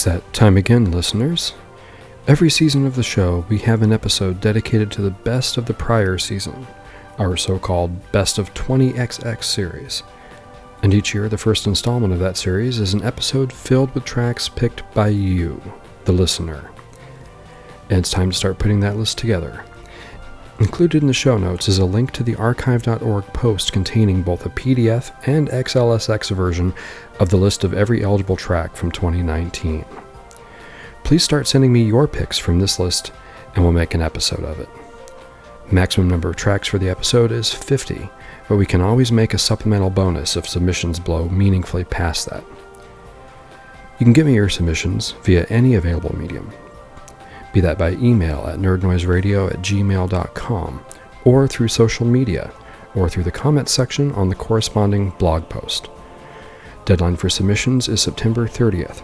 It's that time again, listeners. Every season of the show, we have an episode dedicated to the best of the prior season, our so called Best of 20XX series. And each year, the first installment of that series is an episode filled with tracks picked by you, the listener. And it's time to start putting that list together. Included in the show notes is a link to the archive.org post containing both a PDF and XLSX version of the list of every eligible track from 2019. Please start sending me your picks from this list and we'll make an episode of it. Maximum number of tracks for the episode is 50, but we can always make a supplemental bonus if submissions blow meaningfully past that. You can give me your submissions via any available medium, be that by email at nerdnoiseradio at gmail.com, or through social media, or through the comments section on the corresponding blog post. Deadline for submissions is September 30th.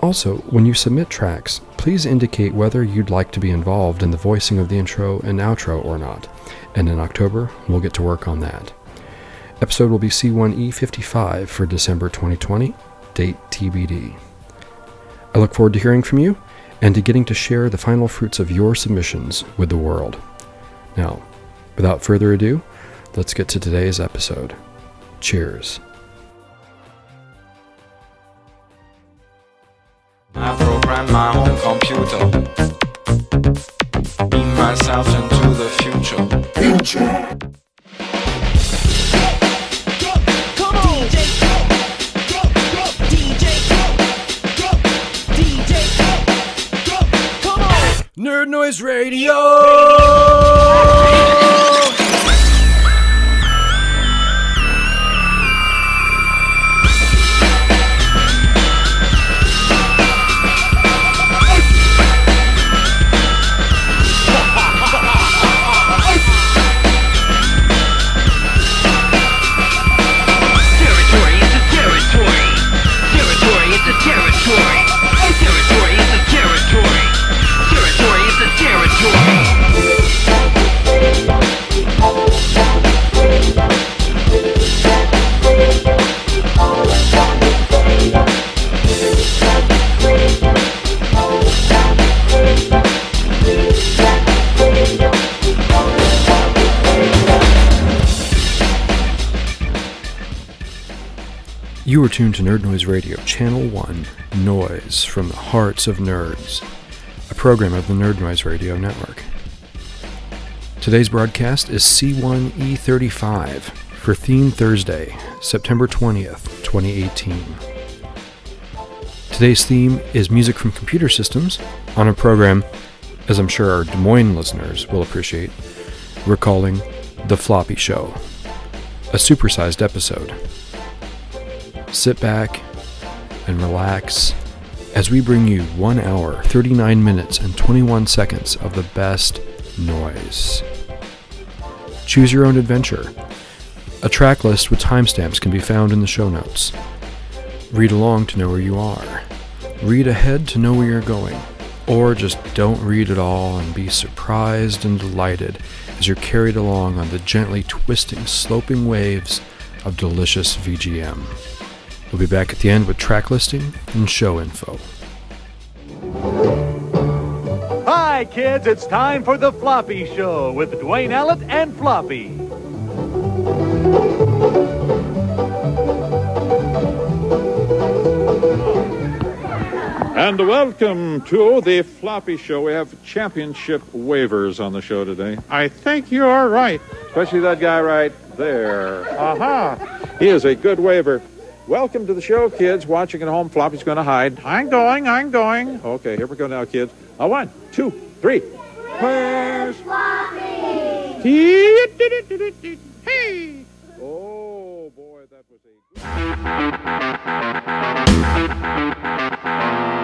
Also, when you submit tracks, please indicate whether you'd like to be involved in the voicing of the intro and outro or not, and in October, we'll get to work on that. Episode will be C1E55 for December 2020, date TBD. I look forward to hearing from you and to getting to share the final fruits of your submissions with the world. Now, without further ado, let's get to today's episode. Cheers. I program my own computer. Beam myself into the future. Come Nerd Noise Radio! You are tuned to Nerd Noise Radio, Channel 1, Noise from the Hearts of Nerds, a program of the Nerd Noise Radio Network. Today's broadcast is C1E35 for Theme Thursday, September 20th, 2018. Today's theme is music from computer systems on a program, as I'm sure our Des Moines listeners will appreciate, we're calling The Floppy Show, a supersized episode sit back and relax as we bring you 1 hour, 39 minutes, and 21 seconds of the best noise. Choose your own adventure. A track list with timestamps can be found in the show notes. Read along to know where you are. Read ahead to know where you're going. Or just don't read at all and be surprised and delighted as you're carried along on the gently twisting, sloping waves of delicious VGM. We'll be back at the end with track listing and show info. Hi, kids. It's time for the Floppy Show with Duane Ellett and Floppy. And welcome to the Floppy Show. We have championship wavers on the show today. I think you are right, especially that guy right there. Aha! He is a good waver. Welcome to the show, kids. Watching at home, Floppy's going to hide. I'm going, I'm going. Okay, here we go now, kids. A one, two, three. Where's Floppy? Hey! Oh, boy, that was a...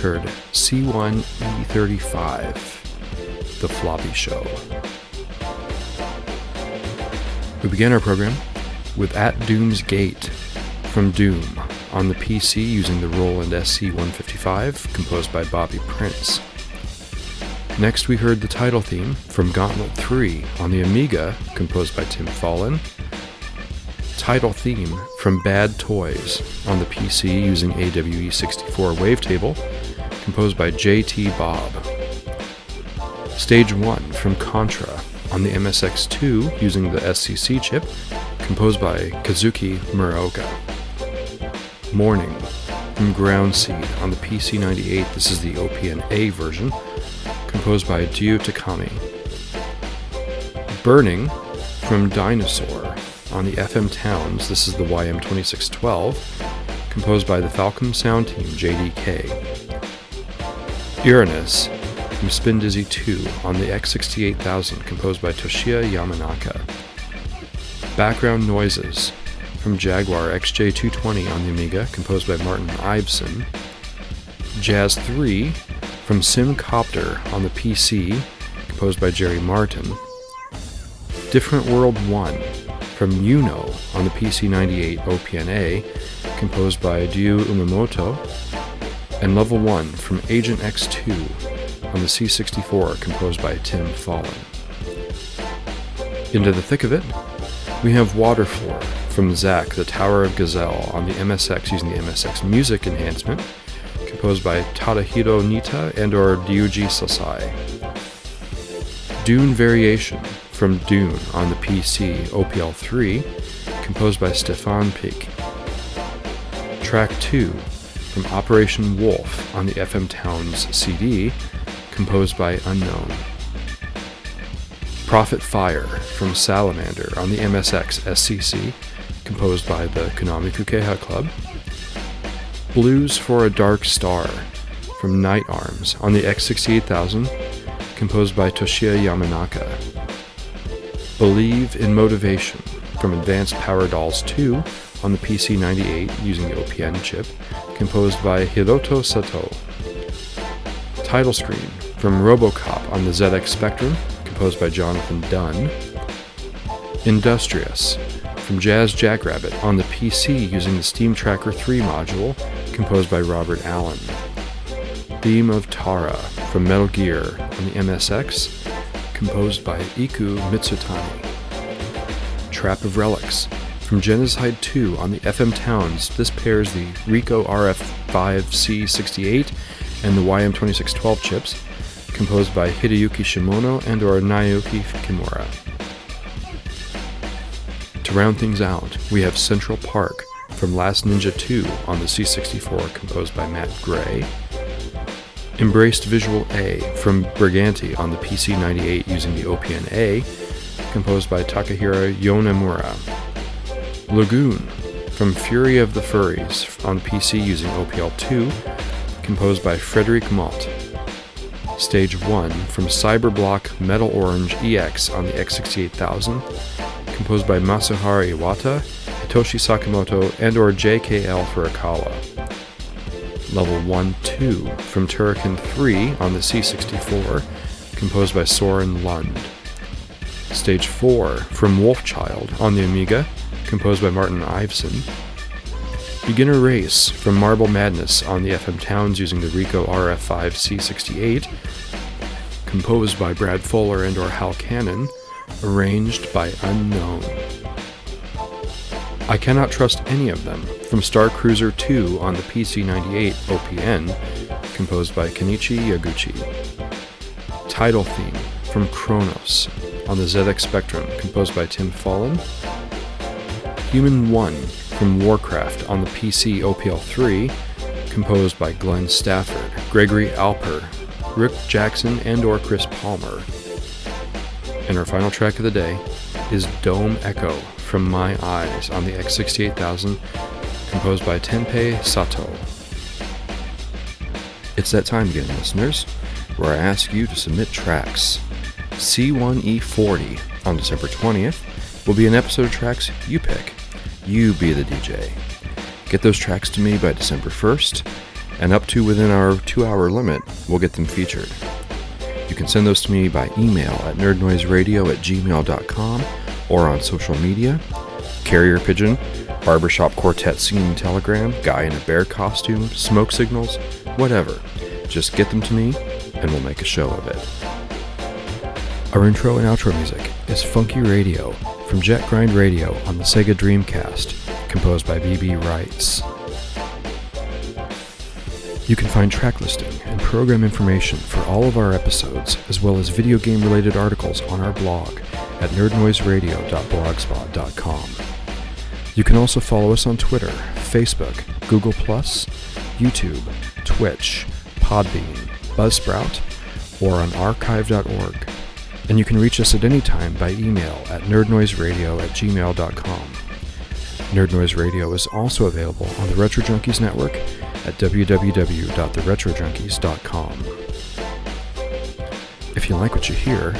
heard C1E35, The Floppy Show. We began our program with At Doom's Gate from Doom on the PC using the Roland SC155, composed by Bobby Prince. Next, we heard the title theme from Gauntlet 3 on the Amiga, composed by Tim Follin. Title theme from Bad Toys on the PC using AWE64 Wavetable, composed by JT Bob. Stage 1 from Contra on the MSX2 using the SCC chip, composed by Kazuki Muraoka. Morning from Ground Seed on the PC98, this is the OPN-A version, composed by Ryu Takami. Burning from Dinosaur on the FM Towns, this is the YM2612, composed by the Falcom Sound Team JDK. Uranus from Spin Dizzy 2 on the X68000, composed by Toshiya Yamanaka. Background Noises from Jaguar XJ220 on the Amiga, composed by Martin Iveson. Jazz 3 from Simcopter on the PC, composed by Jerry Martin. Different World 1 from YU-NO on the PC98 OPNA, composed by Ryu Umemoto. And Level 1 from Agent X2 on the C64, composed by Tim Follin. Into the thick of it, we have Waterfloor from Xak, the Tower of Gazzel on the MSX using the MSX Music Enhancement, composed by Tadahiro Nitta and or Ryuji Sasai. Dune Variation from Dune on the PC OPL3, composed by Stéphane Picq. Track 2 from Operation Wolf on the FM Towns CD, composed by Unknown. Prophet Fire from Salamander on the MSX SCC, composed by the Konami Kukeiha Club. Blues for a Dark Star from Knight Arms on the X68000, composed by Toshiya Yamanaka. Believe in Motivation from Advanced Power Dolls 2 on the PC98 using the OPN chip, composed by Hiroto Sato. Title screen from Robocop on the ZX Spectrum, composed by Jonathan Dunn. Industrious from Jazz Jackrabbit on the PC using the Scream Tracker 3 module, composed by Robert Allen. Theme of Tara from Metal Gear on the MSX, composed by Iku Mizutani. Trap of Relics from Genocide 2 on the FM Towns. This pairs the Ricoh RF5C68 and the YM2612 chips, composed by Hideyuki Shimono and or Naoki Kimura. To round things out, we have Central Park from Last Ninja 2 on the C64, composed by Matt Gray. Embraced Visual A from Briganti on the PC98 using the OPN-A, composed by Takahiro Yonemura. Lagoon from Fury of the Furries on PC using OPL2, composed by Frederic Motte. Stage 1 from Cyberblock Metal Orange EX on the X68000, composed by Masaharu Iwata, Hitoshi Sakamoto, and or JKL Furukawa. Level 1-2 from Turrican 3 on the C64, composed by Soren Lund. Stage 4 from Wolfchild on the Amiga, composed by Martin Iveson. Beginner Race from Marble Madness on the FM Towns using the Ricoh RF5 C68, composed by Brad Fuller and or Hal Cannon, arranged by Unknown. I Cannot Trust Any of Them from Star Cruiser 2 on the PC98 OPN, composed by Kenichi Yaguchi. Title theme from Chronos on the ZX Spectrum, composed by Tim Follin. Human 1 from Warcraft on the PC OPL3, composed by Glenn Stafford, Gregory Alper, Rick Jackson, and or Chris Palmer. And our final track of the day is Dome Echo from My Eyes on the X68000, composed by Tenpei Sato. It's that time again, listeners, where I ask you to submit tracks. C1E40 on December 20th will be an episode of tracks you pick. You be the DJ. Get those tracks to me by December 1st, and up to within our two hour limit, we'll get them featured. You can send those to me by email at nerdnoiseradio at gmail.com or on social media, carrier pigeon, barbershop quartet singing telegram, guy in a bear costume, smoke signals, whatever. Just get them to me and we'll make a show of it. Our intro and outro music is Funky Radio from Jet Grind Radio on the Sega Dreamcast, composed by BB Rights. You can find track listing and program information for all of our episodes, as well as video game related articles on our blog at nerdnoiseradio.blogspot.com. You can also follow us on Twitter, Facebook, Google, YouTube, Twitch, Podbean, Buzzsprout, or on archive.org. And you can reach us at any time by email at nerdnoiseradio at gmail.com. Nerd Noise Radio is also available on the Retro Junkies Network at www.theretrojunkies.com. If you like what you hear,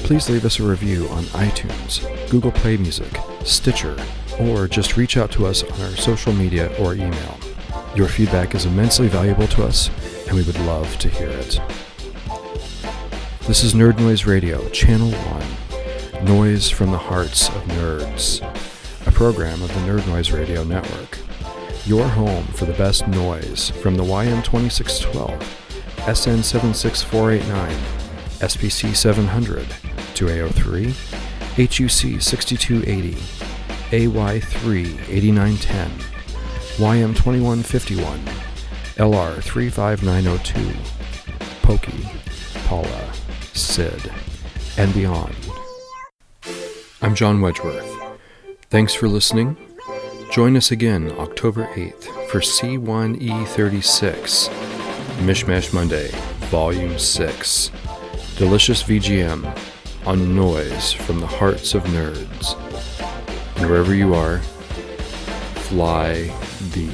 please leave us a review on iTunes, Google Play Music, Stitcher, or just reach out to us on our social media or email. Your feedback is immensely valuable to us, and we would love to hear it. This is Nerd Noise Radio, Channel 1, Noise from the Hearts of Nerds, a program of the Nerd Noise Radio Network. Your home for the best noise from the YM2612, SN76489, SPC 700, 2A03, HUC 6280, AY3 8910, YM2151, LR 35902, Pokey, Paula, Sid, and beyond. I'm John Wedgeworth. Thanks for listening. Join us again October 8th for C1E36, Mishmash Monday, Volume 6. Delicious VGM on Noise from the Hearts of Nerds. And wherever you are, fly the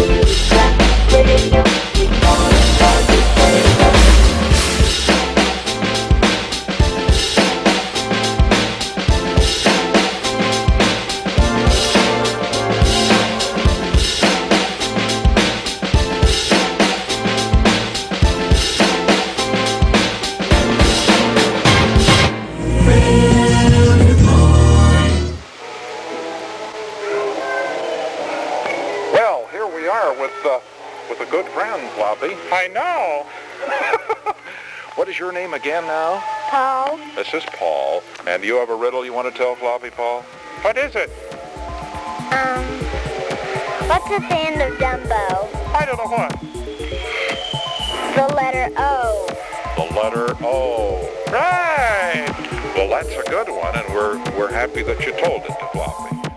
N. Well, I know. what is your name again now? Paul, This is Paul. And do you have a riddle you want to tell Floppy, Paul? What is it? um, what's at the end of Dumbo? I don't know what. The letter O. The letter O. Right. Well, that's a good one, and we're we're happy that you told it to Floppy.